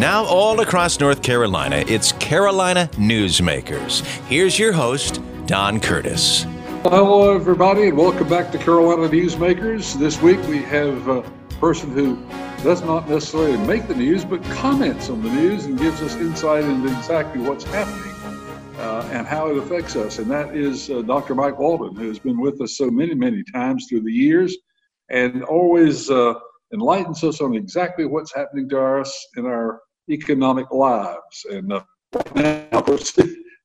Now, all across North Carolina, it's Carolina Newsmakers. Here's your host, Don Curtis. Hello, everybody, and welcome back to Carolina Newsmakers. This week we have a person who does not necessarily make the news, but comments on the news and gives us insight into exactly what's happening uh, and how it affects us. And that is uh, Dr. Mike Walden, who has been with us so many, many times through the years and always uh, enlightens us on exactly what's happening to us in our economic lives. And uh, now, of course,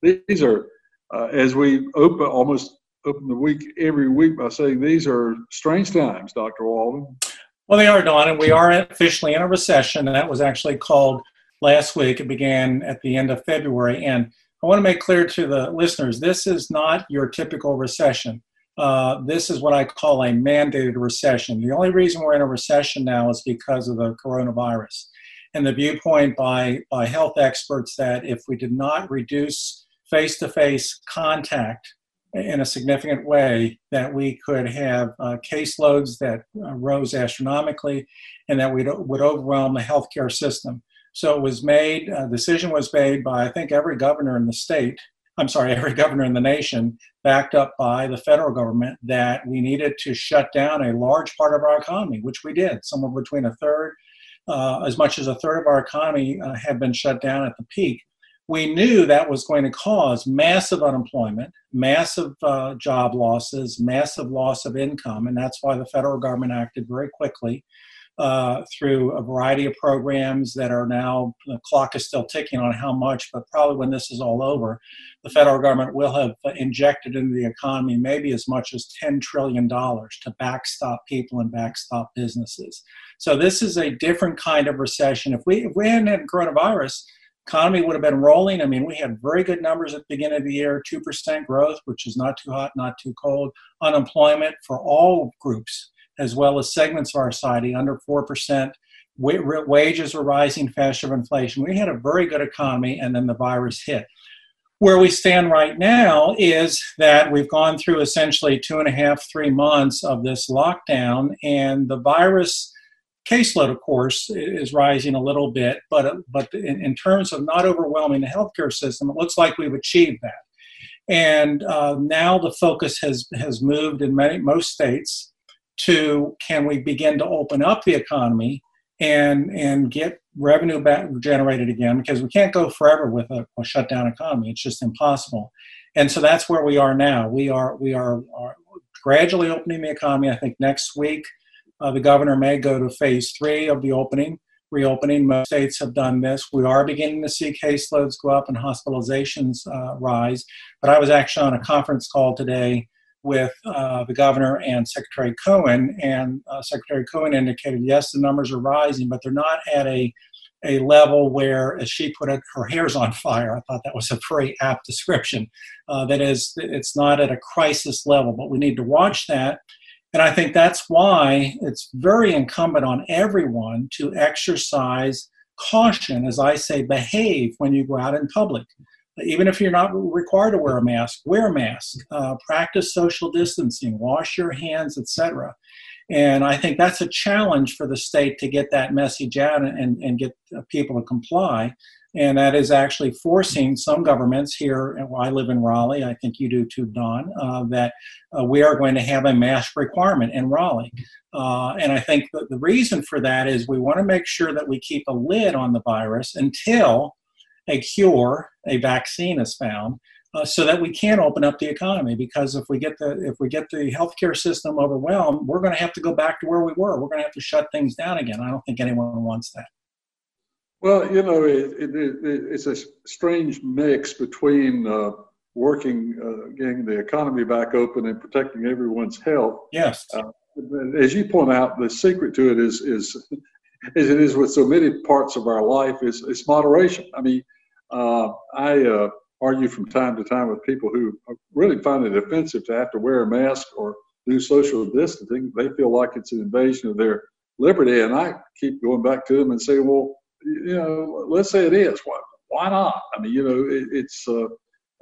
these are, uh, as we open almost open the week every week by saying these are strange times, Dr. Walden. Well, they are, Don, and we are officially in a recession. That was actually called last week. It began at the end of February. And I want to make clear to the listeners this is not your typical recession. Uh, this is what I call a mandated recession. The only reason we're in a recession now is because of the coronavirus. And the viewpoint by, by health experts that if we did not reduce face to face contact in a significant way that we could have uh, caseloads that uh, rose astronomically and that we would overwhelm the healthcare system. So it was made, a decision was made by, I think, every governor in the state, I'm sorry, every governor in the nation, backed up by the federal government, that we needed to shut down a large part of our economy, which we did, somewhere between a third, uh, as much as a third of our economy uh, had been shut down at the peak we knew that was going to cause massive unemployment, massive uh, job losses, massive loss of income, and that's why the federal government acted very quickly uh, through a variety of programs that are now the clock is still ticking on how much, but probably when this is all over, the federal government will have injected into the economy maybe as much as $10 trillion to backstop people and backstop businesses. So this is a different kind of recession. If we if we hadn't had coronavirus, economy would have been rolling. I mean, we had very good numbers at the beginning of the year 2% growth, which is not too hot, not too cold. Unemployment for all groups, as well as segments of our society, under 4%. wages were rising faster than inflation. We had a very good economy, and then the virus hit. Where we stand right now is that we've gone through essentially two and a half, three months of this lockdown, and the virus caseload, of course, is rising a little bit, but but in, in, terms of not overwhelming the healthcare system, it looks like we've achieved that. And uh, now the focus has has moved in many most states to can we begin to open up the economy and and get revenue back generated again because we can't go forever with a, a shut down economy. It's just impossible. And so that's where we are now. We are we are, are gradually opening the economy. I think next week uh, the governor may go to phase three of the opening, reopening. Most states have done this. We are beginning to see caseloads go up and hospitalizations uh, rise. But I was actually on a conference call today with uh, the governor and Secretary Cohen, and uh, Secretary Cohen indicated yes, the numbers are rising, but they're not at a a level where, as she put it, her hair's on fire. I thought that was a very apt description. Uh, that is, it's not at a crisis level, but we need to watch that and I think that's why it's very incumbent on everyone to exercise caution, as I say, behave when you go out in public. Even if you're not required to wear a mask, wear a mask, uh, practice social distancing, wash your hands, etc. And I think that's a challenge for the state to get that message out and, and get people to comply and that is actually forcing some governments here. I live in Raleigh. I think you do too, Don. Uh, that uh, we are going to have a mask requirement in Raleigh, uh, and I think the reason for that is we want to make sure that we keep a lid on the virus until a cure, a vaccine is found. Uh, so that we can open up the economy because if we get the if we get the healthcare system overwhelmed, we're going to have to go back to where we were. We're going to have to shut things down again. I don't think anyone wants that. Well, you know, it, it, it, it's a strange mix between uh, working, uh, getting the economy back open and protecting everyone's health. Yes. Uh, as you point out, the secret to it is, is, as it is with so many parts of our life, is, is moderation. I mean, uh, I uh, argue from time to time with people who really find it offensive to have to wear a mask or do social distancing. They feel like it's an invasion of their liberty. And I keep going back to them and say, well, you know, let's say it is. Why, why not? I mean, you know, it, it's uh,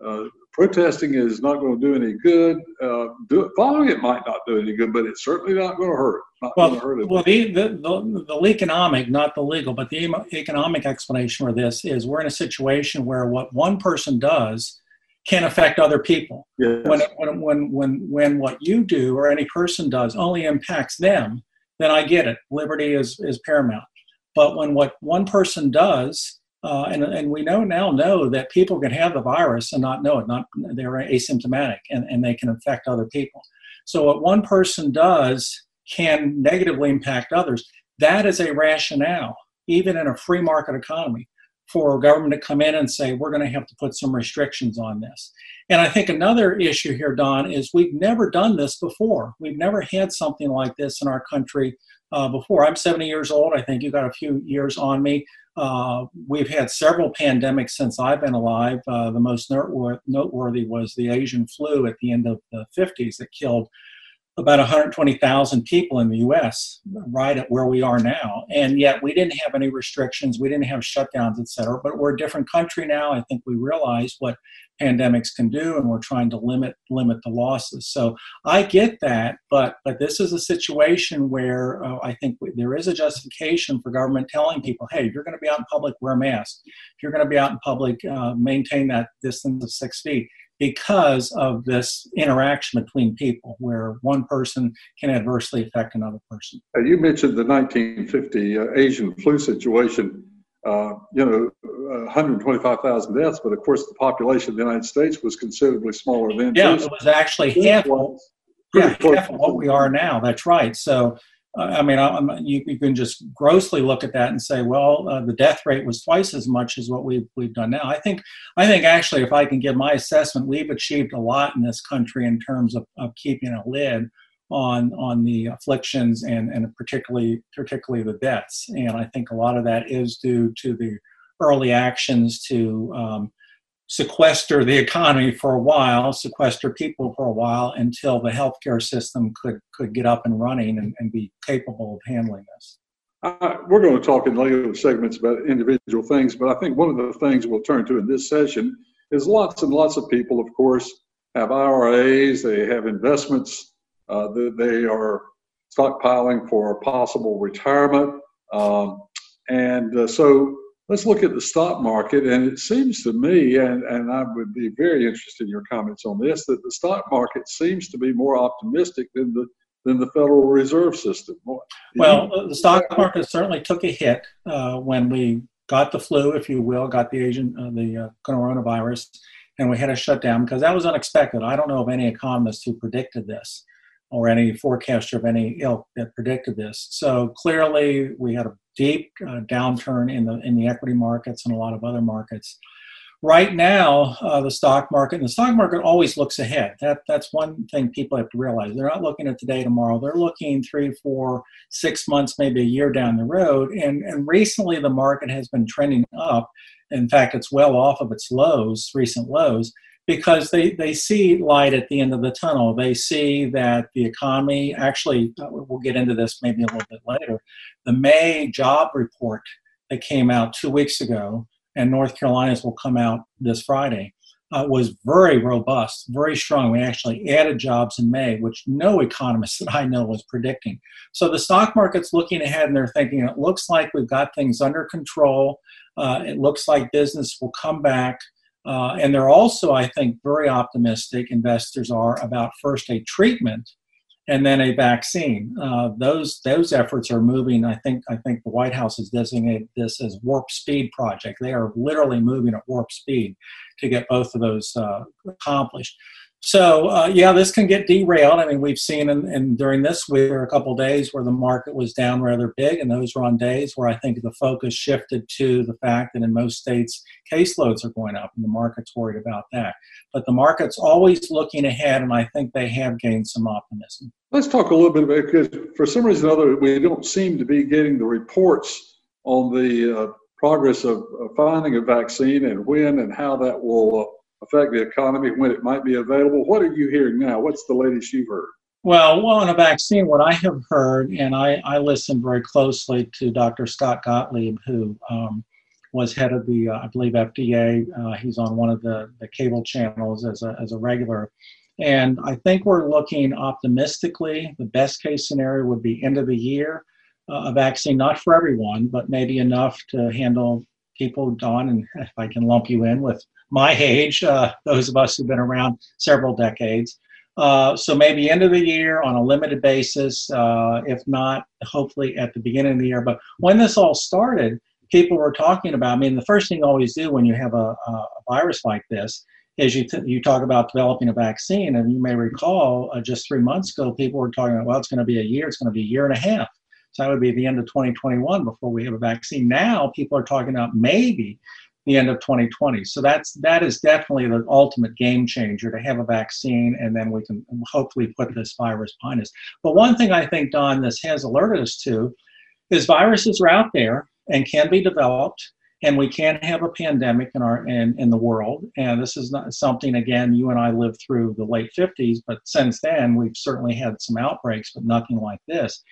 uh, protesting is not going to do any good. Uh, do, following it might not do any good, but it's certainly not going to hurt. Not well, going to hurt well, the, the, the, the economic, not the legal, but the economic explanation for this is we're in a situation where what one person does can affect other people. Yes. When, when, when, when, when what you do or any person does only impacts them, then I get it. Liberty is, is paramount. But when what one person does uh, and, and we know now know that people can have the virus and not know it, not they're asymptomatic and, and they can infect other people. So what one person does can negatively impact others. That is a rationale, even in a free market economy, for a government to come in and say, we're going to have to put some restrictions on this. And I think another issue here, Don, is we've never done this before. We've never had something like this in our country uh, before. I'm 70 years old. I think you got a few years on me. Uh, we've had several pandemics since I've been alive. Uh, the most noteworthy was the Asian flu at the end of the 50s that killed about 120,000 people in the US, right at where we are now. And yet we didn't have any restrictions, we didn't have shutdowns, et cetera. But we're a different country now. I think we realize what pandemics can do, and we're trying to limit limit the losses. So I get that, but but this is a situation where uh, I think there is a justification for government telling people, hey, if you're going to be out in public, wear a mask. If you're going to be out in public, uh, maintain that distance of six feet because of this interaction between people where one person can adversely affect another person. Uh, you mentioned the 1950 uh, Asian flu situation. Uh, you know, 125,000 deaths, but of course the population of the United States was considerably smaller then. Yeah, too. it was actually half. Yeah, half of what we are now. That's right. So I mean, you, you, can just grossly look at that and say, well, uh, the death rate was twice as much as what we've, we've done now. I think, I think actually, if I can give my assessment, we've achieved a lot in this country in terms of, of keeping a lid on on the afflictions and and particularly particularly the deaths. And I think a lot of that is due to the early actions to um, sequester the economy for a while, sequester people for a while until the healthcare system could, could get up and running and, and be capable of handling this. Uh, we're going to talk in later segments about individual things, but I think one of the things we'll turn to in this session is lots and lots of people, of course, have IRAs, they have investments, uh, that they are stockpiling for possible retirement. Um, and uh, so let's look at the stock market. And it seems to me, and, and I would be very interested in your comments on this, that the stock market seems to be more optimistic than the than the Federal Reserve System. Well, the stock market certainly took a hit uh, when we got the flu, if you will, got the Asian uh, the uh, coronavirus, and we had a shutdown because that was unexpected. I don't know of any economist who predicted this or any forecaster of any ilk that predicted this. So clearly, we had a deep uh, downturn in the in the equity markets and a lot of other markets. Right now, uh, the stock market and the stock market always looks ahead. That that's one thing people have to realize. They're not looking at today, tomorrow. They're looking three, four, six months, maybe a year down the road. And and recently, the market has been trending up. In fact, it's well off of its lows, recent lows because they, they see light at the end of the tunnel. They see that the economy, actually, uh, we'll get into this maybe a little bit later. The May job report that came out two weeks ago, and North Carolina's will come out this Friday, uh, was very robust, very strong. We actually added jobs in May, which no economist that I know was predicting. So the stock market's looking ahead and they're thinking it looks like we've got things under control. Uh, it looks like business will come back. Uh, and they're also, I think, very optimistic, investors are, about first a treatment and then a vaccine. Uh, those those efforts are moving. I think I think the White House has designated this as warp speed project. They are literally moving at warp speed to get both of those uh, accomplished. So uh, yeah, this can get derailed. I mean, we've seen in, in during this week are a couple days where the market was down rather big, and those were on days where I think the focus shifted to the fact that in most states caseloads are going up, and the market's worried about that. But the market's always looking ahead, and I think they have gained some optimism. Let's talk a little bit about because for some reason or other we don't seem to be getting the reports on the uh, progress of, of, finding a vaccine and when and how that will. Uh, affect the economy, when it might be available. What are you hearing now? What's the latest you've heard? Well, well, on a vaccine, what I have heard, and I, I listened very closely to Dr. Scott Gottlieb, who um, was head of the, uh, I believe, FDA. Uh, he's on one of the, the cable channels as a, as a regular. And I think we're looking optimistically. The best case scenario would be end of the year, uh, a vaccine, not for everyone, but maybe enough to handle people, Don, and if I can lump you in with my age, uh, those of us who've been around several decades. Uh, so maybe end of the year on a limited basis, uh, if not, hopefully at the beginning of the year. But when this all started, people were talking about. I mean, the first thing you always do when you have a, a virus like this is you t- you talk about developing a vaccine, and you may recall uh, just three months ago, people were talking about, well, it's going to be a year, it's going to be a year and a half. So that would be the end of 2021 before we have a vaccine. Now people are talking about maybe the end of 2020. So that's that is definitely the ultimate game changer to have a vaccine, and then we can hopefully put this virus behind us. But one thing I think, Don, this has alerted us to is viruses are out there and can be developed, and we can have a pandemic in our in, in the world. And this is not something again you and I lived through the late 50s, but since then we've certainly had some outbreaks, but nothing like this.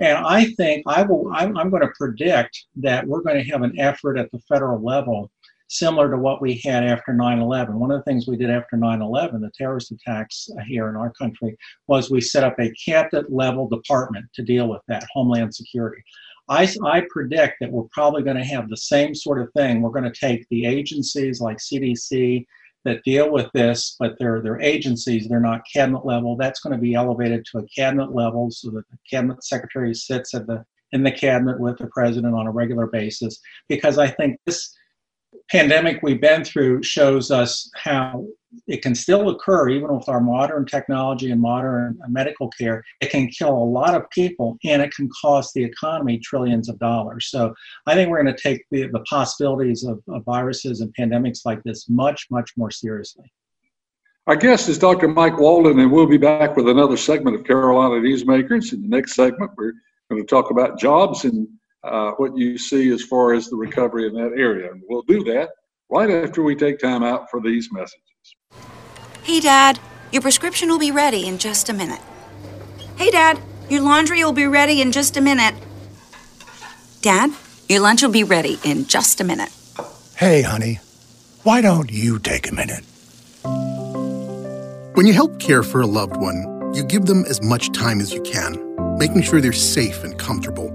And I think I will. I'm, I'm going to predict that we're going to have an effort at the federal level similar to what we had after 9-11 one of the things we did after 9-11 the terrorist attacks here in our country was we set up a cabinet level department to deal with that homeland security I, I predict that we're probably going to have the same sort of thing we're going to take the agencies like cdc that deal with this, but they're, they're agencies, they're not cabinet level. That's going to be elevated to a cabinet level so that the cabinet secretary sits at the in the cabinet with the president on a regular basis. Because I think this pandemic we've been through shows us how it can still occur even with our modern technology and modern uh, medical care. It can kill a lot of people and it can cost the economy trillions of dollars. So I think we're going to take the, the possibilities of, of viruses and pandemics like this much, much more seriously. Our guest is Dr. Mike Walden, and we'll be back with another segment of Carolina Newsmakers. In the next segment, we're going to talk about jobs and uh, what you see as far as the recovery in that area. And we'll do that right after we take time out for these messages. Hey, Dad, your prescription will be ready in just a minute. Hey, Dad, your laundry will be ready in just a minute. Dad, your lunch will be ready in just a minute. Hey, honey, why don't you take a minute? When you help care for a loved one, you give them as much time as you can, making sure they're safe and comfortable.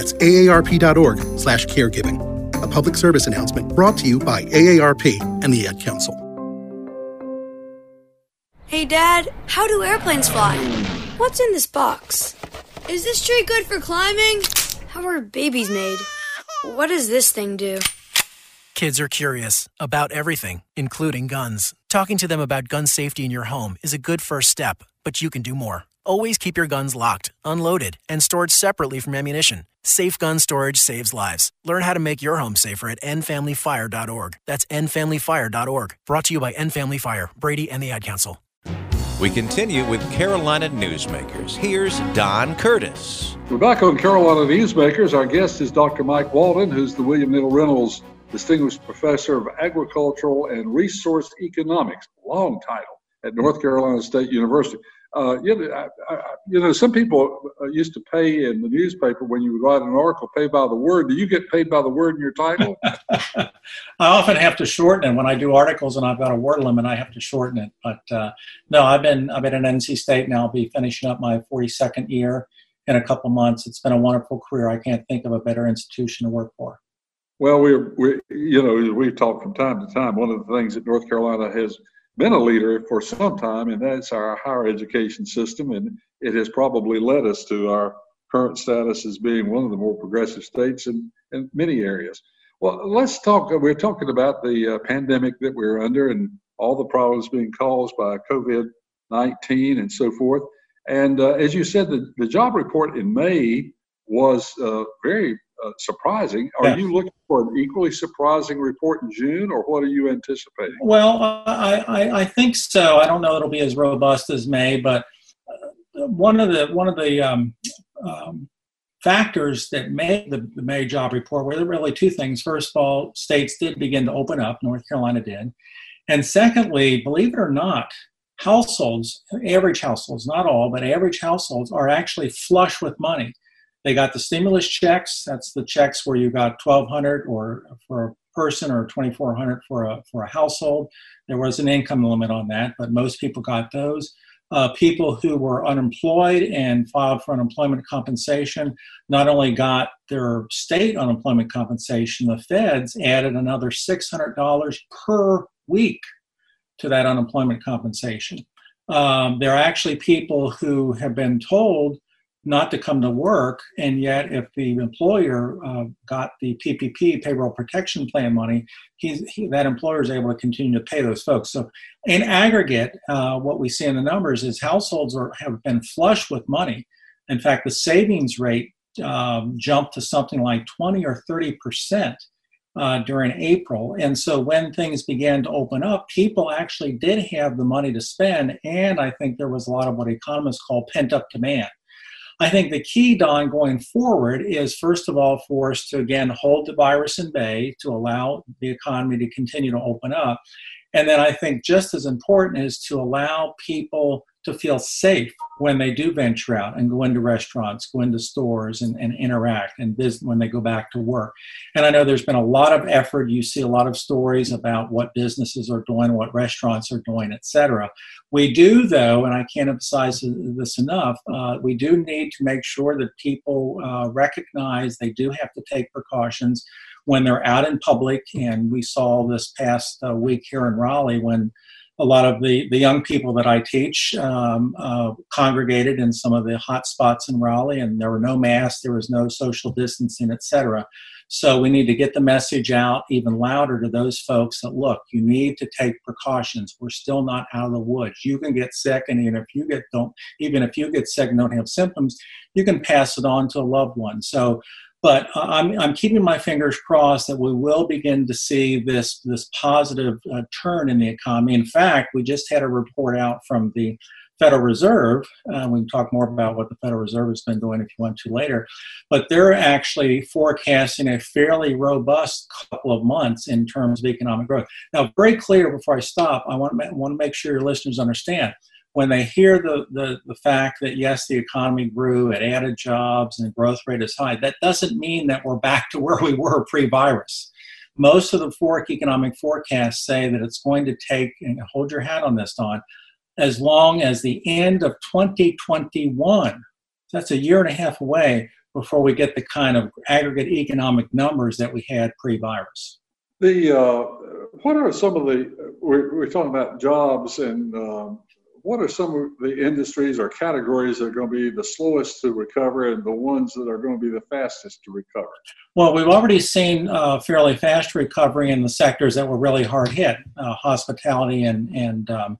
That's aarp.org slash caregiving. A public service announcement brought to you by AARP and the Ad Council. Hey, Dad, how do airplanes fly? What's in this box? Is this tree good for climbing? How are babies made? What does this thing do? Kids are curious about everything, including guns. Talking to them about gun safety in your home is a good first step, but you can do more. Always keep your guns locked, unloaded, and stored separately from ammunition. Safe gun storage saves lives. Learn how to make your home safer at endfamilyfire.org. That's endfamilyfire.org. Brought to you by End Family Fire, Brady, and the Ad Council. We continue with Carolina Newsmakers. Here's Don Curtis. We're back on Carolina Newsmakers. Our guest is Dr. Mike Walden, who's the William Neal Reynolds Distinguished Professor of Agricultural and Resource Economics, long title, at North Carolina State University. Uh, you, know, I, I, you know, some people uh, used to pay in the newspaper when you would write an article, pay by the word. Do you get paid by the word in your title? I often have to shorten it when I do articles, and I've got a word limit. I have to shorten it. But uh, no, I've been I've been at NC State now. I'll be finishing up my 42nd year in a couple months. It's been a wonderful career. I can't think of a better institution to work for. Well, we're we you know we've talked from time to time. One of the things that North Carolina has been a leader for some time, and that's our higher education system. And it has probably led us to our current status as being one of the more progressive states in, in many areas. Well, let's talk. We're talking about the uh, pandemic that we're under and all the problems being caused by COVID 19 and so forth. And uh, as you said, the, the job report in May was uh, very uh, surprising. Are Yeah. you looking for an equally surprising report in June, or what are you anticipating? Well, I, I, I think so. I don't know it'll be as robust as May, but uh, one of the one of the um, um, factors that made the, the May job report were really two things. First of all, states did begin to open up. North Carolina did, and secondly, believe it or not, households, average households, not all, but average households are actually flush with money. They got the stimulus checks. That's the checks where you got 1,200 or for a person or 2,400 for a for a household. There was an income limit on that, but most people got those. Uh, people who were unemployed and filed for unemployment compensation not only got their state unemployment compensation, the feds added another $600 per week to that unemployment compensation. Um, there are actually people who have been told not to come to work, and yet if the employer uh, got the PPP payroll protection plan money, he, that employer is able to continue to pay those folks. So, in aggregate, uh, what we see in the numbers is households are, have been flush with money. In fact, the savings rate um, jumped to something like 20 or 30 percent uh, during April. And so when things began to open up, people actually did have the money to spend. And I think there was a lot of what economists call pent up demand. I think the key, Don, going forward is first of all for us to again hold the virus in bay to allow the economy to continue to open up. And then I think just as important is to allow people to feel safe when they do venture out and go into restaurants, go into stores and, and interact and business when they go back to work. And I know there's been a lot of effort. You see a lot of stories about what businesses are doing, what restaurants are doing, et cetera. We do, though, and I can't emphasize this enough, uh, we do need to make sure that people uh, recognize they do have to take precautions when they're out in public. And we saw this past uh, week here in Raleigh when a lot of the, the young people that I teach um, uh, congregated in some of the hot spots in Raleigh, and there were no masks, there was no social distancing, etc. So we need to get the message out even louder to those folks that look, you need to take precautions. We're still not out of the woods. You can get sick, and even if you get don't even if you get sick and don't have symptoms, you can pass it on to a loved one. So but I'm, I'm keeping my fingers crossed that we will begin to see this, this positive uh, turn in the economy. In fact, we just had a report out from the Federal Reserve. Uh, we can talk more about what the Federal Reserve has been doing if you want to later. But they're actually forecasting a fairly robust couple of months in terms of economic growth. Now, very clear before I stop, I want to, want to make sure your listeners understand when they hear the, the, the fact that yes, the economy grew, it added jobs, and the growth rate is high, that doesn't mean that we're back to where we were pre virus. Most of the fork economic forecasts say that it's going to take, and hold your hat on this, Don, as long as the end of 2021. That's a year and a half away before we get the kind of aggregate economic numbers that we had pre virus. The uh, what are some of the we're, we're talking about jobs and um, what are some of the industries or categories that are going to be the slowest to recover and the ones that are going to be the fastest to recover? Well, we've already seen uh, fairly fast recovery in the sectors that were really hard hit. Uh, hospitality and and um,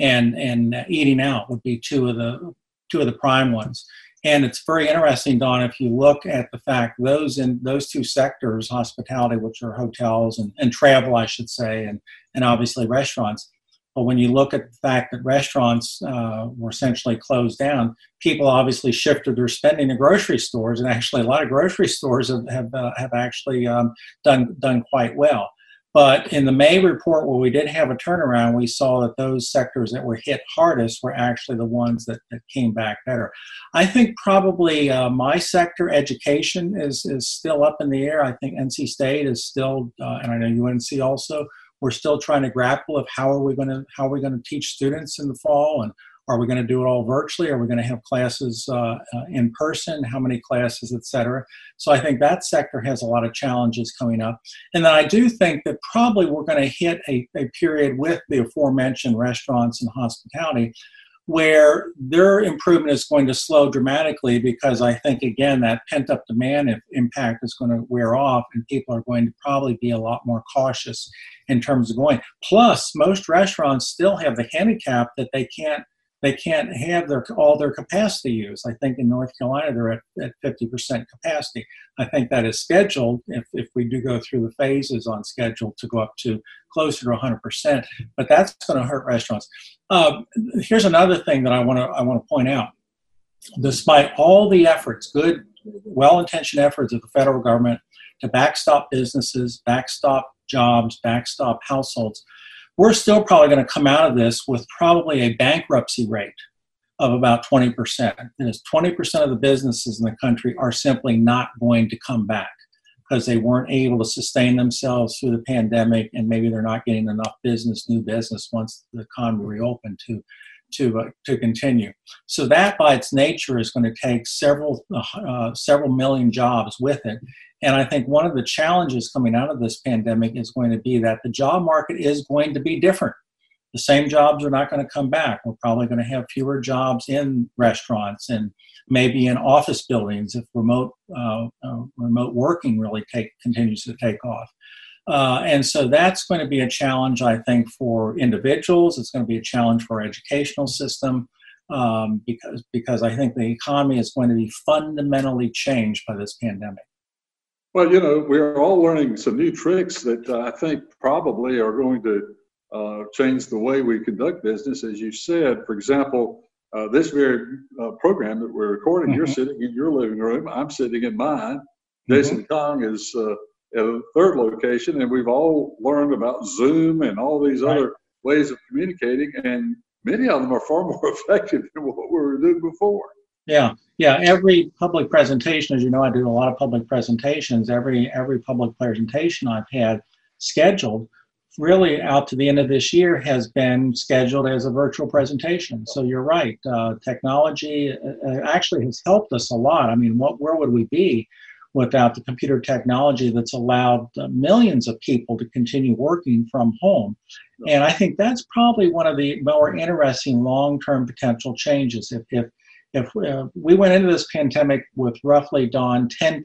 and and eating out would be two of the two of the prime ones. And it's very interesting, Don, if you look at the fact those in those two sectors, hospitality, which are hotels and, and travel, I should say, and, and obviously restaurants, but when you look at the fact that restaurants uh, were essentially closed down, people obviously shifted their spending to grocery stores, and actually a lot of grocery stores have have, uh, have actually um, done done quite well. But in the May report, where we did have a turnaround, we saw that those sectors that were hit hardest were actually the ones that, that came back better. I think probably uh, my sector, education, is is still up in the air. I think NC State is still, uh, and I know UNC also we're still trying to grapple of how are we going to how are we going to teach students in the fall and are we going to do it all virtually? Are we going to have classes uh, uh, in person? How many classes etc so i think that sector has a lot of challenges coming up. And then i do think that probably we're going to hit a, a period with the aforementioned restaurants and hospitality where their improvement is going to slow dramatically because I think, again, that pent up demand impact is going to wear off and people are going to probably be a lot more cautious in terms of going. Plus, most restaurants still have the handicap that they can't they can't have their all their capacity used. I think in North Carolina they're at, at 50% capacity. I think that is scheduled if, if we do go through the phases on schedule to go up to closer to 100%. But that's going to hurt restaurants. Uh, here's another thing that I want to I want to point out. Despite all the efforts, good, well-intentioned efforts of the federal government to backstop businesses, backstop jobs, backstop households, we're still probably going to come out of this with probably a bankruptcy rate of about 20%. And as 20% of the businesses in the country are simply not going to come back because they weren't able to sustain themselves through the pandemic and maybe they're not getting enough business, new business once the economy reopened to to uh, to continue. So that by its nature is going to take several uh, several million jobs with it, and I think one of the challenges coming out of this pandemic is going to be that the job market is going to be different. The same jobs are not going to come back. We're probably going to have fewer jobs in restaurants and maybe in office buildings if remote uh, uh, remote working really take continues to take off. Uh, and so that's going to be a challenge, I think, for individuals. It's going to be a challenge for our educational system um, because because I think the economy is going to be fundamentally changed by this pandemic. Well, you know, we're all learning some new tricks that uh, I think probably are going to uh, change the way we conduct business. As you said, for example, uh, this very uh, program that we're recording, mm-hmm. you're sitting in your living room, I'm sitting in mine. Mm-hmm. Jason Kong is uh, at a third location, and we've all learned about Zoom and all these right. other ways of communicating, and many of them are far more effective than what we were doing before. Yeah, yeah. Every public presentation, as you know, I do a lot of public presentations. Every every public presentation I've had scheduled, really out to the end of this year, has been scheduled as a virtual presentation. So you're right. Uh, technology uh, uh, actually has helped us a lot. I mean, what where would we be without the computer technology that's allowed millions of people to continue working from home? And I think that's probably one of the more interesting long-term potential changes. If if if uh, we went into this pandemic with roughly Don 10%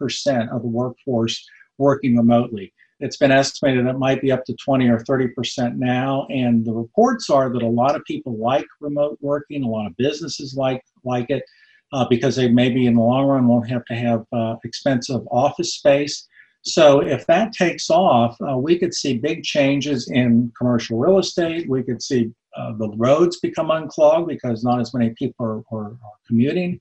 of the workforce working remotely. It's been estimated it might be up to 20 or 30% now, and the reports are that a lot of people like remote working, a lot of businesses like like it uh, because they maybe in the long run won't have to have uh, expensive office space. So if that takes off, uh, we could see big changes in commercial real estate. We could see uh, the roads become unclogged because not as many people are, are, are, commuting.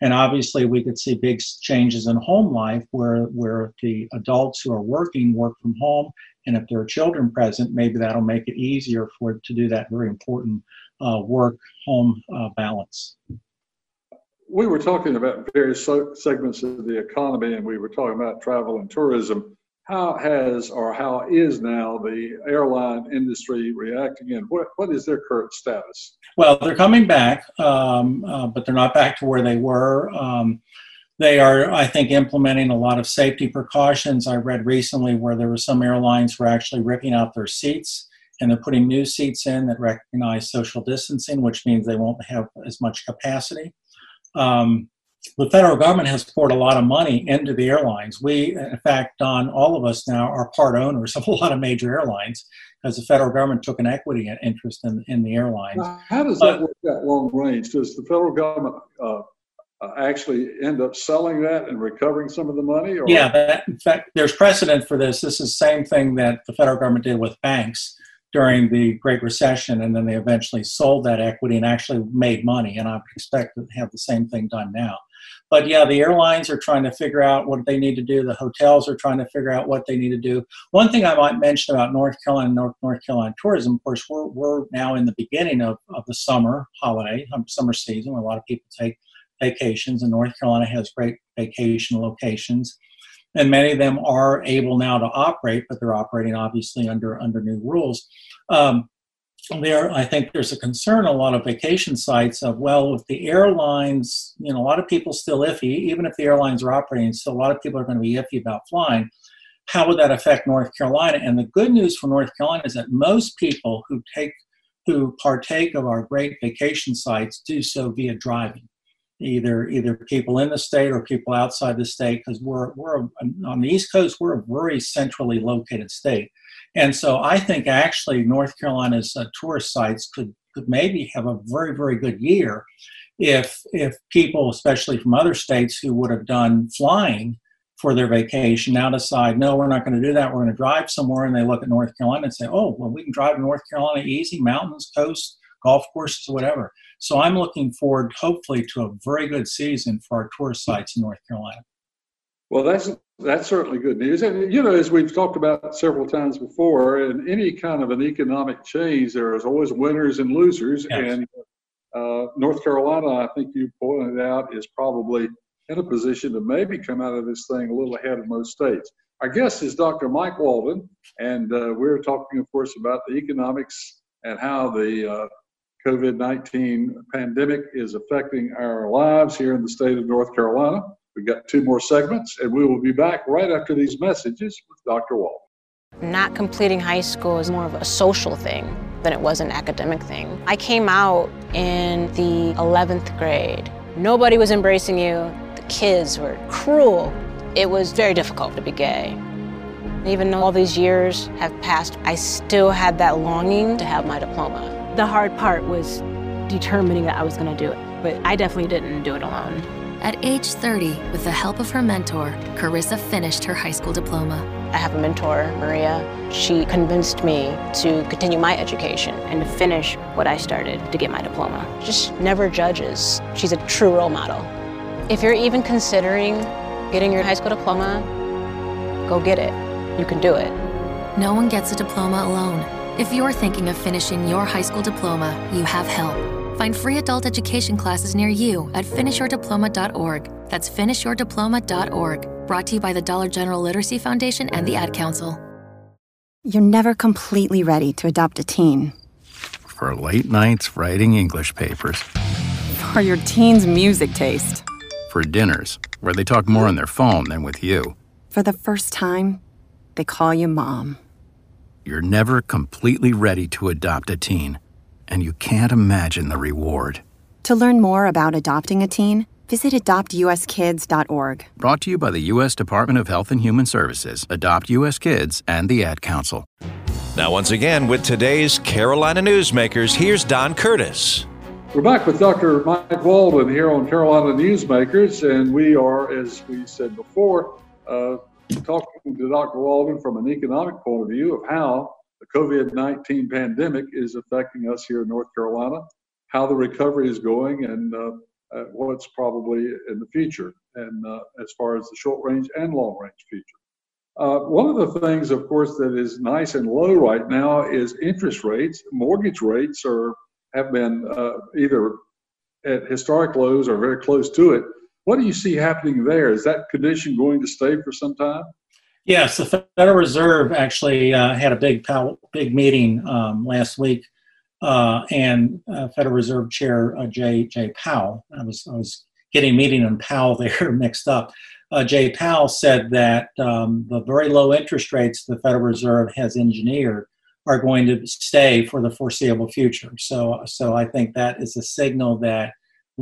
And obviously, we could see big changes in home life where, where the adults who are working work from home. And if there are children present, maybe that'll make it easier for to do that very important uh, work home uh, balance. We were talking about various so- segments of the economy, and we were talking about travel and tourism how has or how is now the airline industry reacting and what, what is their current status? Well, they're coming back, um, uh, but they're not back to where they were. Um, they are, I think, implementing a lot of safety precautions. I read recently where there were some airlines were actually ripping out their seats and they're putting new seats in that recognize social distancing, which means they won't have as much capacity. Um, the federal government has poured a lot of money into the airlines. We, in fact, Don, all of us now are part owners of a lot of major airlines because the federal government took an equity interest in, in the airlines. Now, how does that work out long range? Does the federal government uh, uh, actually end up selling that and recovering some of the money? Or? Yeah, that, in fact, there's precedent for this. This is the same thing that the federal government did with banks during the Great Recession, and then they eventually sold that equity and actually made money. And I expect to have the same thing done now. But yeah, the airlines are trying to figure out what they need to do. The hotels are trying to figure out what they need to do. One thing I might mention about North Carolina North, North Carolina tourism, of course, we're, we're now in the beginning of, of the summer holiday, um, summer season, where a lot of people take vacations, and North Carolina has great vacation locations. And many of them are able now to operate, but they're operating obviously under under new rules. Um, there i think there's a concern a lot of vacation sites of well if the airlines you know a lot of people still iffy even if the airlines are operating still a lot of people are going to be iffy about flying. How would that affect north carolina? And the good news for north carolina is that most people who take who partake of our great vacation sites do so via driving either either people in the state or people outside the state because we're we're on the east coast we're a very centrally located state and so I think actually North Carolina's uh, tourist sites could could maybe have a very, very good year if if people, especially from other states who would have done flying for their vacation, now decide, no, we're not going to do that. We're going to drive somewhere, and they look at North Carolina and say, oh, well, we can drive to North Carolina easy, mountains, coast, golf courses, whatever. So I'm looking forward, hopefully, to a very good season for our tourist sites in North Carolina. Well, that's that's certainly good news. And you know, as we've talked about several times before, in any kind of an economic change, there is always winners and losers. Yes. And uh, North Carolina, I think you pointed out, is probably in a position to maybe come out of this thing a little ahead of most states. Our guest is Dr. Mike Walden, and uh, we're talking, of course, about the economics and how the uh, COVID 19 pandemic is affecting our lives here in the state of North Carolina. We've got two more segments, and we will be back right after these messages with Dr. Walden. Not completing high school is more of a social thing than it was an academic thing. I came out in the 11th grade. Nobody was embracing you the kids were cruel. It was very difficult to be gay. Even though all these years have passed, I still had that longing to have my diploma. The hard part was determining that I was going to do it, but I definitely didn't do it alone. At age 30, with the help of her mentor, Carissa finished her high school diploma. I have a mentor, Maria. She convinced me to continue my education and to finish what I started to get my diploma. Just never judges. She's a true role model. If you're even considering getting your high school diploma, go get it. You can do it. No one gets a diploma alone. If you're thinking of finishing your high school diploma, you have help. Find free adult education classes near you at finishyourdiploma.org. That's finishyourdiploma.org. Brought to you by the Dollar General Literacy Foundation and the Ad Council. You're never completely ready to adopt a teen. For late nights writing English papers. For your teen's music taste for dinners, where they talk more on their phone than with you. For the first time, they call you mom. You're never completely ready to adopt a teen, and you can't imagine the reward. To learn more about adopting a teen, visit adoptuskids.org. Brought to you by the U.S. Department of Health and Human Services, Adopt U.S. Kids, and the Ad Council. Now, once again, with today's Carolina Newsmakers, here's Don Curtis. We're back with Dr. Mike Walden here on Carolina Newsmakers, and we are, as we said before, uh, talking to Dr. Walden from an economic point of view of how the COVID 19 pandemic is affecting us here in North Carolina, how the recovery is going, and uh, uh, what's probably in the future, and uh, as far as the short range and long range future. Uh, one of the things, of course, that is nice and low right now is interest rates. Mortgage rates are have been uh, either at historic lows or very close to it. What do you see happening there? Is that condition going to stay for some time? Yes, the Federal Reserve actually uh, had a big big meeting um, last week, uh, and uh, Federal Reserve Chair uh, Jay Jay Powell. I was I was getting meeting and Powell there mixed up. Uh, Jay Powell said that um, the very low interest rates the Federal Reserve has engineered are going to stay for the foreseeable future. So, so I think that is a signal that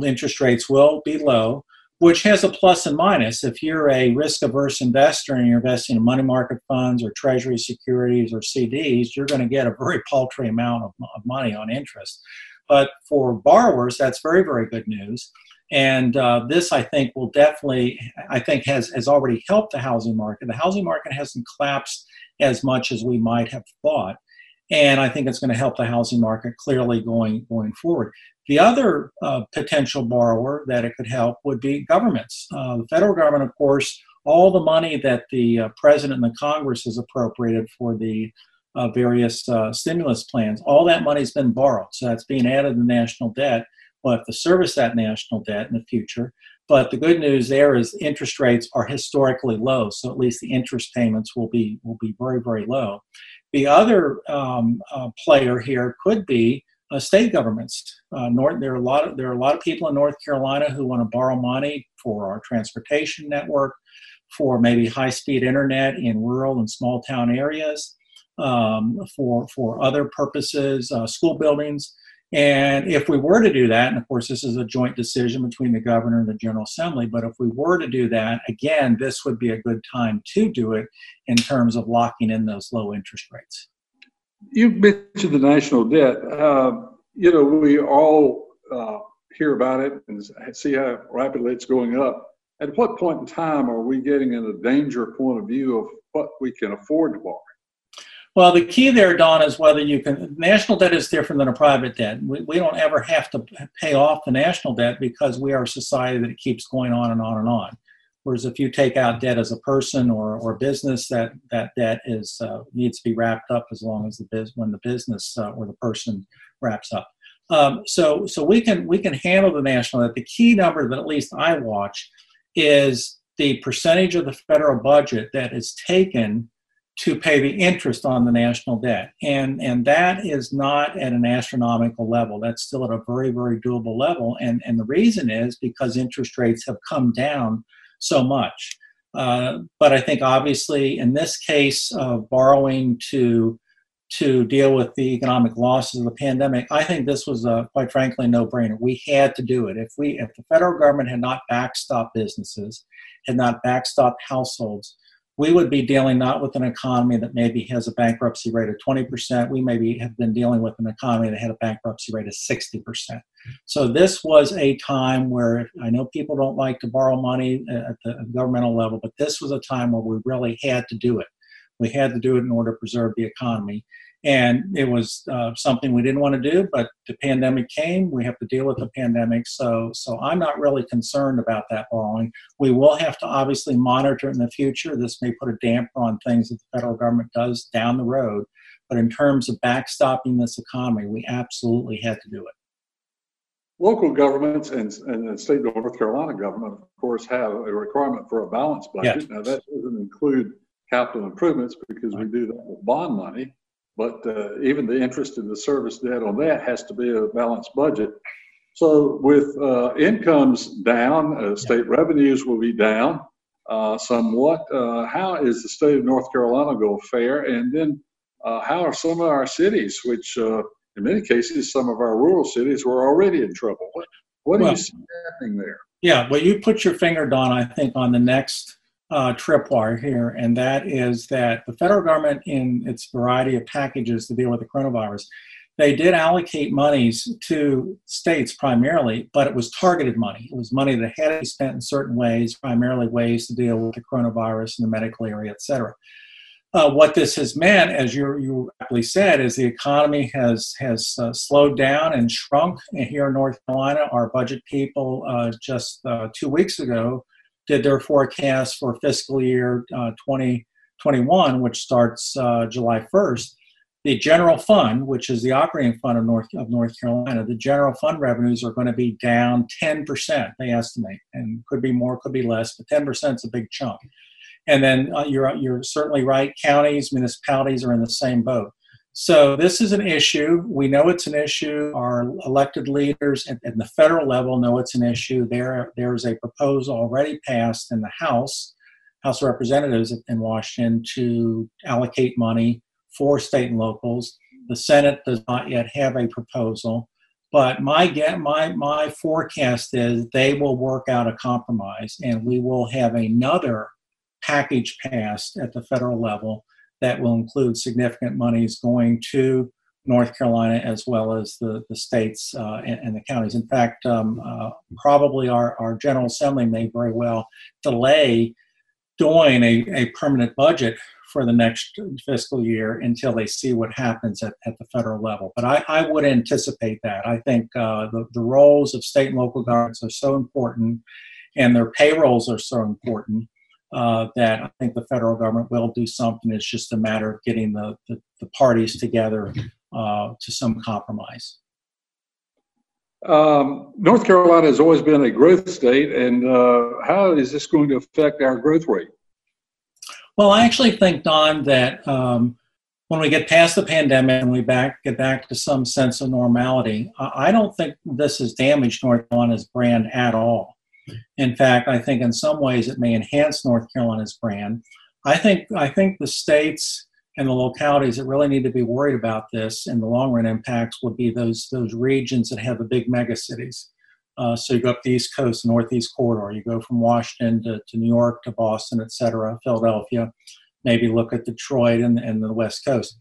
interest rates will be low, which has a plus and minus. If you're a risk averse investor and you're investing in money market funds or treasury securities or CDs, you're going to get a very paltry amount of, of money on interest. But for borrowers, that's very, very good news. And uh, this, I think, will definitely, I think, has, has already helped the housing market. The housing market hasn't collapsed as much as we might have thought and I think it's going to help the housing market clearly going going forward. The other uh, potential borrower that it could help would be governments. Uh, the federal government, of course, all the money that the uh, president and the Congress has appropriated for the uh, various uh, stimulus plans, all that money's been borrowed. So that's being added to the national debt. We'll have to service that national debt in the future. But the good news there is interest rates are historically low, so at least the interest payments will be will be very very low. The other um, uh, player here could be uh, state governments. Uh, North, there are a lot of there are a lot of people in North Carolina who want to borrow money for our transportation network, for maybe high speed internet in rural and small town areas, um, for for other purposes, uh, school buildings. And if we were to do that, and of course, this is a joint decision between the governor and the General Assembly, but if we were to do that, again, this would be a good time to do it in terms of locking in those low interest rates. You mentioned the national debt. Uh, you know, we all uh, hear about it and see how rapidly it's going up. At what point in time are we getting in a danger point of view of what we can afford to borrow? Well, the key there, Don, is whether you can. National debt is different than a private debt. We, we don't ever have to pay off the national debt because we are a society that keeps going on and on and on. Whereas if you take out debt as a person or, or business, that that debt is uh, needs to be wrapped up as long as the biz when the business uh, or the person wraps up. Um, so so we can we can handle the national debt. The key number that at least I watch is the percentage of the federal budget that is taken to pay the interest on the national debt. And, and that is not at an astronomical level. That's still at a very, very doable level. And, and the reason is because interest rates have come down so much. Uh, but I think obviously in this case of borrowing to to deal with the economic losses of the pandemic, I think this was a, quite frankly no brainer. We had to do it. If we if the federal government had not backstopped businesses, had not backstopped households, we would be dealing not with an economy that maybe has a bankruptcy rate of 20%. We maybe have been dealing with an economy that had a bankruptcy rate of 60%. So this was a time where I know people don't like to borrow money uh, at the governmental level, but this was a time where we really had to do it. We had to do it in order to preserve the economy and it was uh, something we didn't want to do but the pandemic came we have to deal with the pandemic so so i'm not really concerned about that borrowing. We will have to obviously monitor in the future. This may put a damper on things that the federal government does down the road but in terms of backstopping this economy we absolutely had to do it. Local governments and, and the state of north carolina government of course have a requirement for a balanced budget. Yes. now that doesn't include capital improvements because we do that with bond money but uh, even the interest in the service debt on that has to be a balanced budget. So with uh, incomes down, uh, state revenues will be down uh, somewhat. Uh, how is the state of North Carolina going to fare? And then uh, how are some of our cities, which in many cases, some of our rural cities were already in trouble? What, what well, do you see happening there? Yeah, well, you put your finger, Don, I think, on the next uh, tripwire here, and that is that the federal government, in its variety of packages to deal with the coronavirus, they did allocate monies to states primarily, but it was targeted money. It was money that had to be spent in certain ways, primarily ways to deal with the coronavirus in the medical area, et cetera. Uh, what this has meant, as you, you rightly said, is the economy has has uh, slowed down and shrunk. And here in North Carolina, our budget people uh, just uh, two weeks ago did their forecast for fiscal year uh, 2021, which starts uh, July 1st, the general fund, which is the operating fund of North of North Carolina, the general fund revenues are going to be down 10%. They estimate, and could be more, could be less, but 10% is a big chunk. And then uh, you're you're certainly right. Counties, municipalities are in the same boat. So this is an issue. We know it's an issue. Our elected leaders at, at, the federal level know it's an issue. There, there's a proposal already passed in the House, House of Representatives in Washington, to allocate money for state and locals. The Senate does not yet have a proposal, but my get my my forecast is they will work out a compromise, and we will have another package passed at the federal level that will include significant monies going to North Carolina as well as the, the states uh, and, and, the counties. In fact, um, uh, probably our, our General Assembly may very well delay doing a, a permanent budget for the next fiscal year until they see what happens at, at the federal level. But I, I would anticipate that. I think uh, the, the roles of state and local governments are so important and their payrolls are so important uh, that I think the federal government will do something. It's just a matter of getting the, the, the parties together uh, to some compromise. Um, North Carolina has always been a growth state, and uh, how is this going to affect our growth rate? Well, I actually think, Don, that um, when we get past the pandemic and we back get back to some sense of normality, I don't think this has damaged North Carolina's brand at all. In fact, I think in some ways it may enhance North Carolina's brand. I think I think the states and the localities that really need to be worried about this in the long run impacts would be those those regions that have the big mega cities. Uh, so you go up the East Coast, Northeast corridor. You go from Washington to, to New York to Boston, et cetera, Philadelphia. Maybe look at Detroit and, and the West Coast.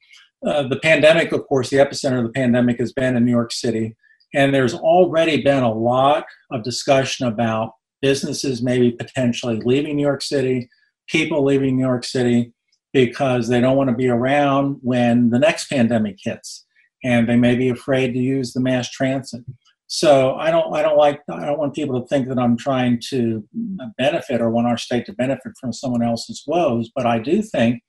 uh, the pandemic, of course, the epicenter of the pandemic has been in New York City. And there's already been a lot of discussion about businesses maybe potentially leaving New York City, people leaving New York City because they don't want to be around when the next pandemic hits. And they may be afraid to use the mass transit. So I don't, I don't like, I don't want people to think that I'm trying to benefit or want our state to benefit from someone else's woes. But I do think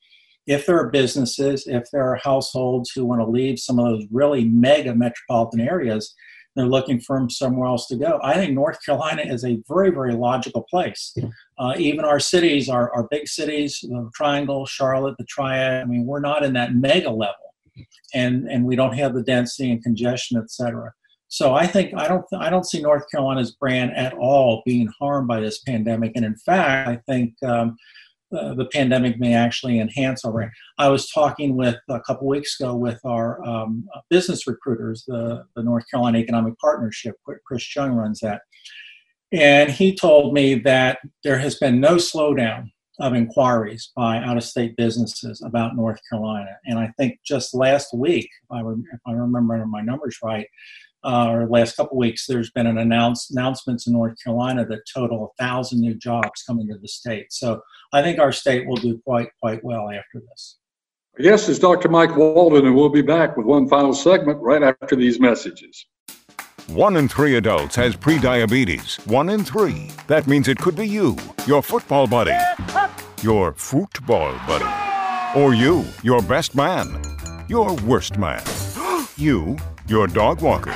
if there are businesses, if there are households who want to leave some of those really mega metropolitan areas, they're looking for somewhere else to go. I think North Carolina is a very, very logical place. Uh, even our cities, our, our big cities, the Triangle, Charlotte, the Triad, I mean, we're not in that mega level. And, and we don't have the density and congestion, et cetera. So I think I don't I don't see North Carolina's brand at all being harmed by this pandemic, and in fact, I think um, uh, the pandemic may actually enhance our. I was talking with a couple weeks ago with our um, business recruiters, the, the North Carolina Economic Partnership, Chris Chung runs that. And he told me that there has been no slowdown of inquiries by out of state businesses about North Carolina. And I think just last week, if I, if I remember my numbers right, uh, or last couple weeks, there's been an announce, announcements in North Carolina that total a thousand new jobs coming to the state. So I think our state will do quite quite well after this. Yes, is Dr. Mike Walden, and we'll be back with one final segment right after these messages. One in three adults has prediabetes. One in three. That means it could be you, your football buddy, your football buddy, or you, your best man, your worst man, you, your dog walker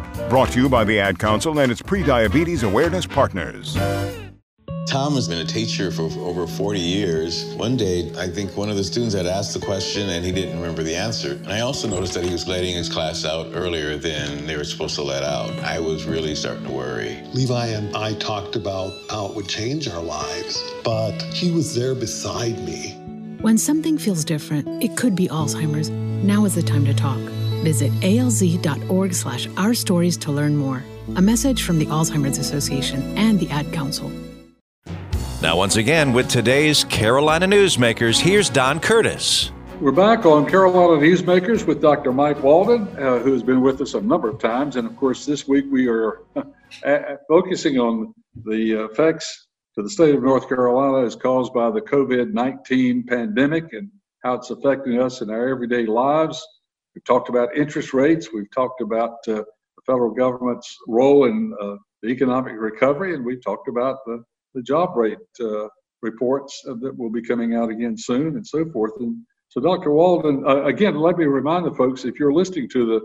Brought to you by the Ad Council and its pre-diabetes awareness partners. Tom has been a teacher for over 40 years. One day, I think one of the students had asked the question and he didn't remember the answer. And I also noticed that he was letting his class out earlier than they were supposed to let out. I was really starting to worry. Levi and I talked about how it would change our lives, but he was there beside me. When something feels different, it could be Alzheimer's. Now is the time to talk. Visit alz.org slash our stories to learn more. A message from the Alzheimer's Association and the Ad Council. Now, once again, with today's Carolina Newsmakers, here's Don Curtis. We're back on Carolina Newsmakers with Dr. Mike Walden, uh, who has been with us a number of times. And of course, this week we are focusing on the effects to the state of North Carolina as caused by the COVID 19 pandemic and how it's affecting us in our everyday lives. We've talked about interest rates. We've talked about uh, the federal government's role in uh, the economic recovery, and we've talked about the, the job rate uh, reports that will be coming out again soon, and so forth. And so, Dr. Walden, uh, again, let me remind the folks if you're listening to the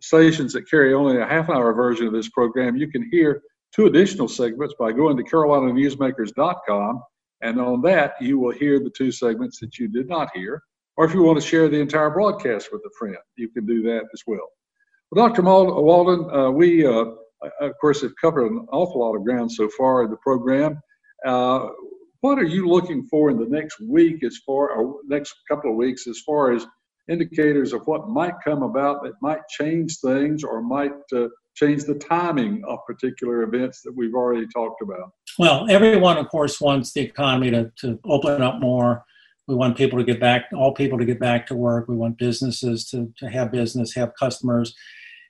stations that carry only a half hour version of this program, you can hear two additional segments by going to carolinanewsmakers.com. And on that, you will hear the two segments that you did not hear. Or if you want to share the entire broadcast with a friend, you can do that as well. Well, Dr. Walden, uh, we, uh, of course, have covered an awful lot of ground so far in the program. Uh, what are you looking for in the next week, as far, or next couple of weeks, as far as indicators of what might come about that might change things or might uh, change the timing of particular events that we've already talked about? Well, everyone, of course, wants the economy to, to open up more we want people to get back, all people to get back to work. We want businesses to, to have business, have customers.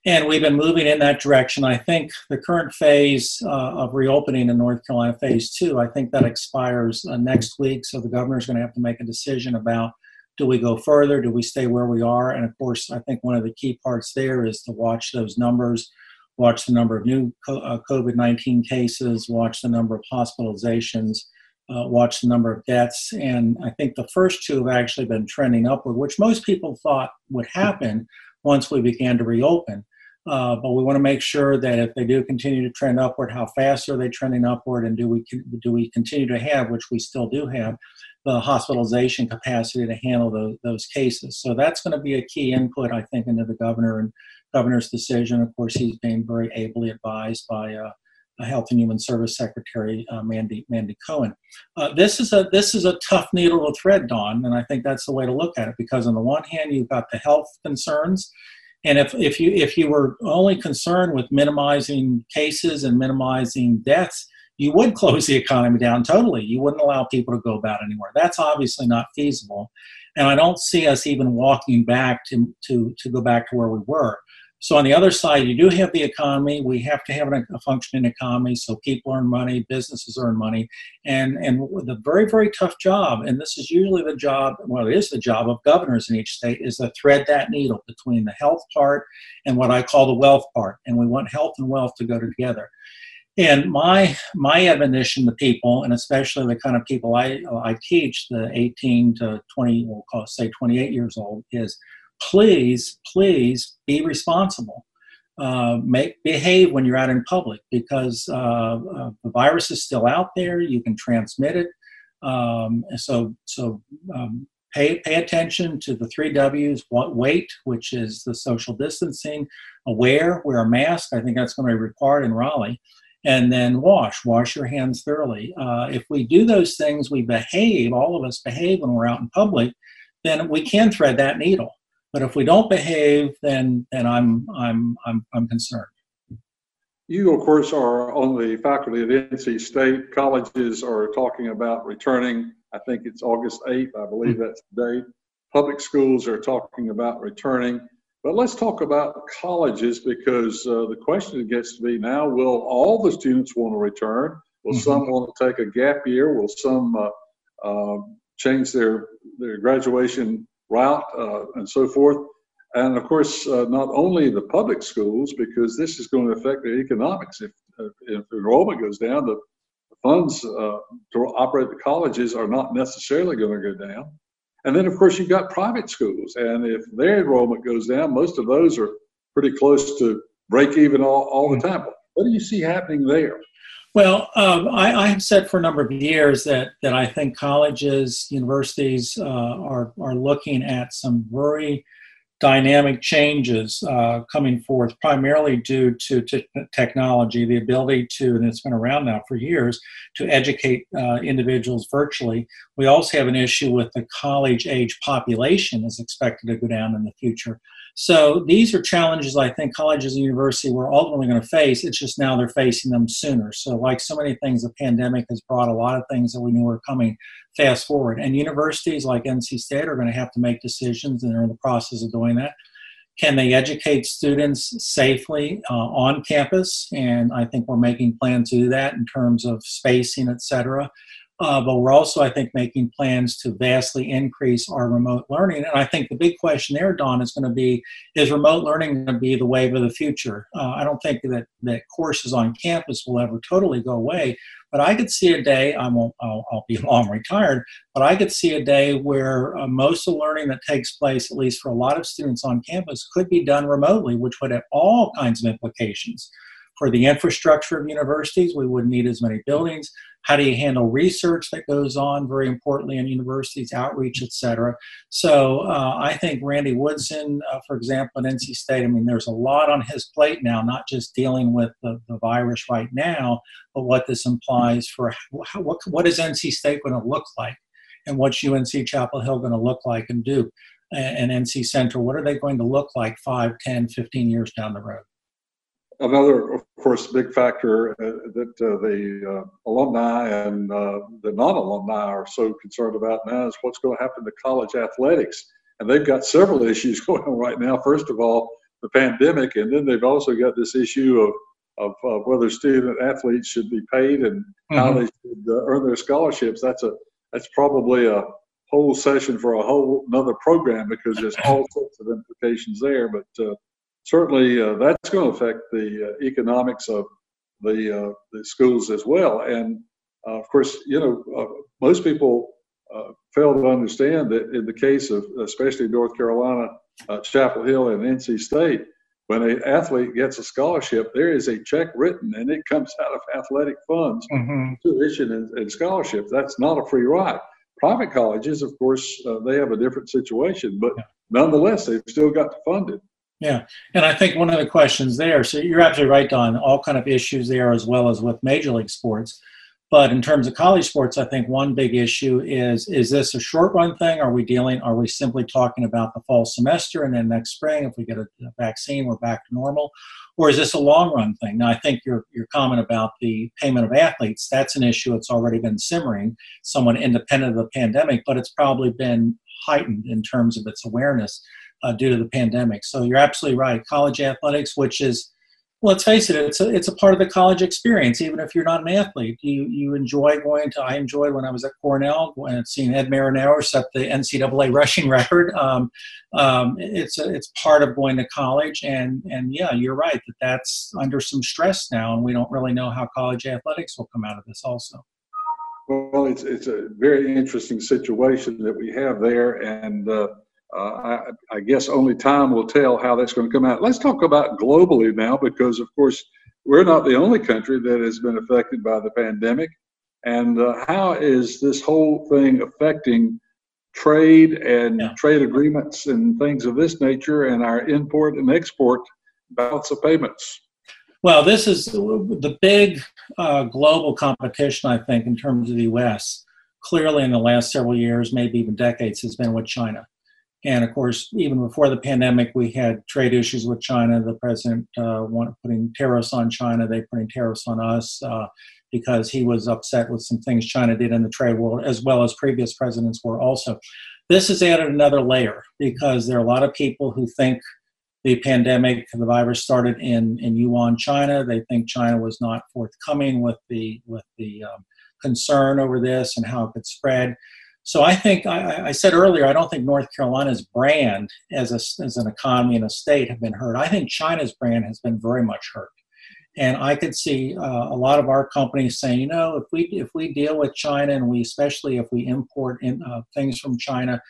And we've been moving in that direction. I think the current phase uh, of reopening in North Carolina, phase two, I think that expires uh, next week. So the governor's going to have to make a decision about do we go further? Do we stay where we are? And of course, I think one of the key parts there is to watch those numbers, watch the number of new uh, COVID 19 cases, watch the number of hospitalizations uh, watch the number of deaths. And I think the first two have actually been trending upward, which most people thought would happen once we began to reopen. Uh, but we want to make sure that if they do continue to trend upward, how fast are they trending upward, and do we do we continue to have, which we still do have, the hospitalization capacity to handle those, those cases? So that's going to be a key input, I think, into the governor and governor's decision. Of course, he's being very ably advised by uh, Health and Human Service Secretary uh, Mandy Mandy Cohen. Uh, this is a this is a tough needle to thread, Don, and I think that's the way to look at it. Because on the one hand, you've got the health concerns, and if if you if you were only concerned with minimizing cases and minimizing deaths, you would close the economy down totally. You wouldn't allow people to go about anywhere. That's obviously not feasible, and I don't see us even walking back to to to go back to where we were. So on the other side, you do have the economy. We have to have a functioning economy so people earn money, businesses earn money, and and the very very tough job. And this is usually the job. Well, it is the job of governors in each state is to thread that needle between the health part and what I call the wealth part. And we want health and wealth to go together. And my my admonition to people, and especially the kind of people I I teach, the 18 to 20, we'll call say 28 years old, is please, please be responsible. Uh, make behave when you're out in public because uh, uh, the virus is still out there. You can transmit it. Um, so so um, pay pay attention to the three W's. What wait, which is the social distancing. Aware, wear a mask. I think that's going to be required in Raleigh. And then wash, wash your hands thoroughly. Uh, if we do those things, we behave. All of us behave when we're out in public. Then we can thread that needle. But if we don't behave, then then I'm I'm I'm I'm concerned. You, of course, are on the faculty at NC State. Colleges are talking about returning. I think it's August 8th. I believe mm-hmm. that's the date. Public schools are talking about returning. But let's talk about colleges because uh, the question gets to be now: Will all the students want to return? Will mm-hmm. some want to take a gap year? Will some uh, uh, change their their graduation route uh, and so forth. And of course, uh, not only the public schools, because this is going to affect the economics. If, uh, if enrollment goes down, the funds uh, to operate the colleges are not necessarily going to go down. And then, of course, you've got private schools. And if their enrollment goes down, most of those are pretty close to break even all, all the time. What do you see happening there? Well, um, I, I, have said for a number of years that, that I think colleges, universities uh, are, are looking at some very dynamic changes uh, coming forth, primarily due to, to, technology, the ability to, and it's been around now for years, to educate uh, individuals virtually. We also have an issue with the college age population is expected to go down in the future. So these are challenges I think colleges and universities were ultimately going to face. It's just now they're facing them sooner. So, like so many things, the pandemic has brought a lot of things that we knew were coming fast forward. And universities like NC State are going to have to make decisions, and they're in the process of doing that. Can they educate students safely uh, on campus? And I think we're making plans to do that in terms of spacing, et cetera. Uh, but we're also, I think, making plans to vastly increase our remote learning. And I think the big question there, Don, is going to be: Is remote learning going to be the wave of the future? Uh, I don't think that that courses on campus will ever totally go away. But I could see a day. I won't. I'll, I'll be long retired. But I could see a day where uh, most of the learning that takes place, at least for a lot of students on campus, could be done remotely, which would have all kinds of implications for the infrastructure of universities. We wouldn't need as many buildings. How do you handle research that goes on, very importantly, in universities, outreach, et cetera? So uh, I think Randy Woodson, uh, for example, at NC State, I mean, there's a lot on his plate now, not just dealing with the, the virus right now, but what this implies for how, what, what is NC State going to look like? And what's UNC Chapel Hill going to look like and do? And, NC Central, what are they going to look like 5, 10, 15 years down the road? Another, of course, big factor uh, that uh, the uh, alumni and uh, the non-alumni are so concerned about now is what's going to happen to college athletics. And they've got several issues going on right now. First of all, the pandemic, and then they've also got this issue of of, of whether student athletes should be paid and mm-hmm. how they should uh, earn their scholarships. That's a that's probably a whole session for a whole another program because there's all sorts of implications there. But uh, certainly uh, that's going to affect the uh, economics of the, uh, the schools as well. And uh, of course, you know, uh, most people uh, fail to understand that in the case of especially North Carolina, Chapel Hill, and NC State, when an athlete gets a scholarship, there is a check written and it comes out of athletic funds, mm-hmm. tuition and, and, scholarships. That's not a free ride. Private colleges, of course, uh, they have a different situation, but nonetheless, they've still got to fund it. Yeah, and I think one of the questions there. So you're absolutely right, Don. All kind of issues there, as well as with major league sports. But in terms of college sports, I think one big issue is is this a short run thing? Are we dealing? Are we simply talking about the fall semester and then next spring, if we get a, vaccine, we're back to normal, or is this a long run thing? Now, I think your your comment about the payment of athletes that's an issue. It's already been simmering, somewhat independent of the pandemic, but it's probably been heightened in terms of its awareness uh, due to the pandemic. So you're absolutely right. College athletics, which is well, let's face it, it's a, it's a part of the college experience. Even if you're not an athlete, you you enjoy going to. I enjoyed when I was at Cornell and seeing Ed Marinaro set the NCAA rushing record. Um, um, it's a, it's part of going to college, and and yeah, you're right that that's under some stress now, and we don't really know how college athletics will come out of this also. Well, it's it's a very interesting situation that we have there, and. Uh, I, I, guess only time will tell how that's going to come out. Let's talk about globally now, because of course we're not the only country that has been affected by the pandemic. And uh, how is this whole thing affecting trade and yeah. trade agreements and things of this nature, and our import and export balance of payments? Well, this is the big uh, global competition, I think, in terms of the U.S. Clearly, in the last several years, maybe even decades, has been with China and of course, even before the pandemic, we had trade issues with China. The president uh, wanted putting tariffs on China. They putting tariffs on us uh, because he was upset with some things China did in the trade world, as well as previous presidents were also. This has added another layer because there are a lot of people who think the pandemic, the virus started in, in Wuhan, China. They think China was not forthcoming with the with the um, concern over this and how it could spread. So I think I, I, said earlier, I don't think North Carolina's brand as a, as an economy and a state have been hurt. I think China's brand has been very much hurt, and I could see uh, a lot of our companies saying, you know, if we if we deal with China and we especially if we import in, uh, things from China,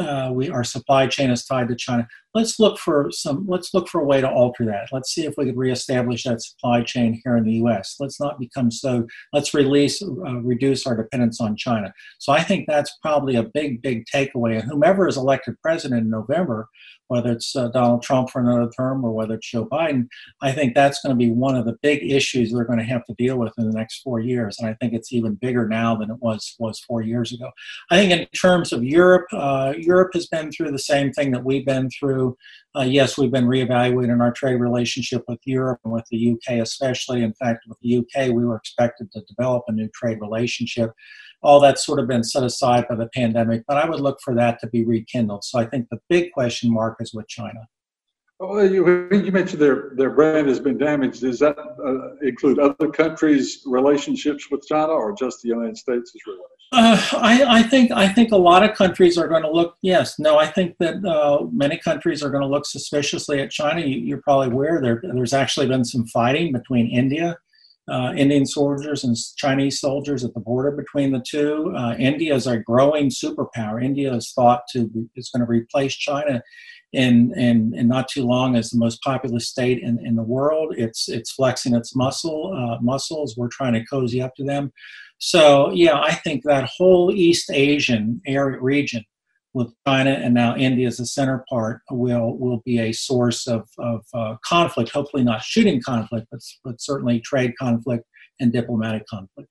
uh, we our supply chain is tied to China. Let's look for some. Let's look for a way to alter that. Let's see if we could reestablish that supply chain here in the U.S. Let's not become so. Let's release, uh, reduce our dependence on China. So I think that's probably a big, big takeaway. And whomever is elected president in November whether it's uh, Donald Trump for another term or whether it's Joe Biden, I think that's going to be one of the big issues they're going to have to deal with in the next four years. And I think it's even bigger now than it was was four years ago. I think in terms of Europe, uh, Europe has been through the same thing that we've been through. Uh, yes, we've been reevaluating our trade relationship with Europe and with the UK, especially. In fact, with the UK, we were expected to develop a new trade relationship all that's sort of been set aside by the pandemic, but I would look for that to be rekindled. So I think the big question mark is with China. Well, you, you mentioned their, their brand has been damaged. Does that uh, include other countries' relationships with China or just the United States' relationship? Uh, I, I, think I think a lot of countries are going to look. Yes, no, I think that uh, many countries are going to look suspiciously at China. You, are probably aware there, there's actually been some fighting between India uh, Indian soldiers and Chinese soldiers at the border between the two. Uh, India is a growing superpower. India is thought to be, is going to replace China in, in, in not too long as the most populous state in, in the world. It's it's flexing its muscle uh, muscles. We're trying to cozy up to them. So yeah, I think that whole East Asian area region with China and now India as the center part will will be a source of, of uh, conflict. Hopefully, not shooting conflict, but but certainly trade conflict and diplomatic conflict.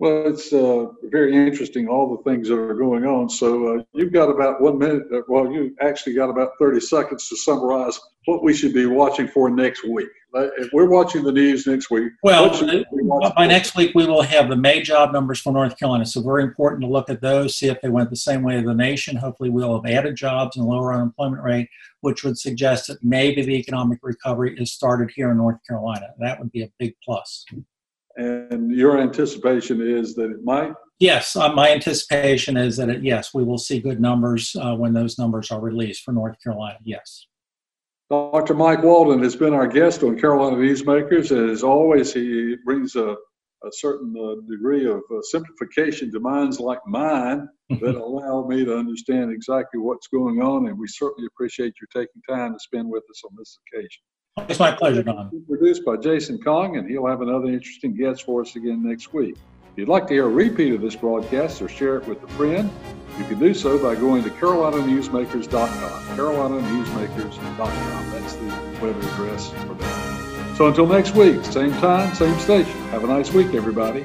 Well, it's uh, very interesting, all the things that are going on. So uh, you've got about one minute, uh, well, you actually got about 30 seconds to summarize what we should be watching for next week. If we're watching the news next week. Well, we by next week, we will have the May job numbers for North Carolina. So very important to look at those, see if they went the same way as the nation. Hopefully, we'll have added jobs and lower unemployment rate, which would suggest that maybe the economic recovery is started here in North Carolina. That would be a big plus. And your anticipation is that it might? Yes, uh, my anticipation is that it, yes, we will see good numbers uh, when those numbers are released for North Carolina. Yes. Dr. Mike Walden has been our guest on Carolina Newsmakers, and as always, he brings a a certain uh, degree of uh, simplification to minds like mine that allow me to understand exactly what's going on. And we certainly appreciate you taking time to spend with us on this occasion. It's my pleasure, Don. Produced by Jason Kong, and he'll have another interesting guest for us again next week. If you'd like to hear a repeat of this broadcast or share it with a friend, you can do so by going to carolinanewsmakers.com. carolinanewsmakers.com. That's the web address for that. So until next week, same time, same station. Have a nice week, everybody.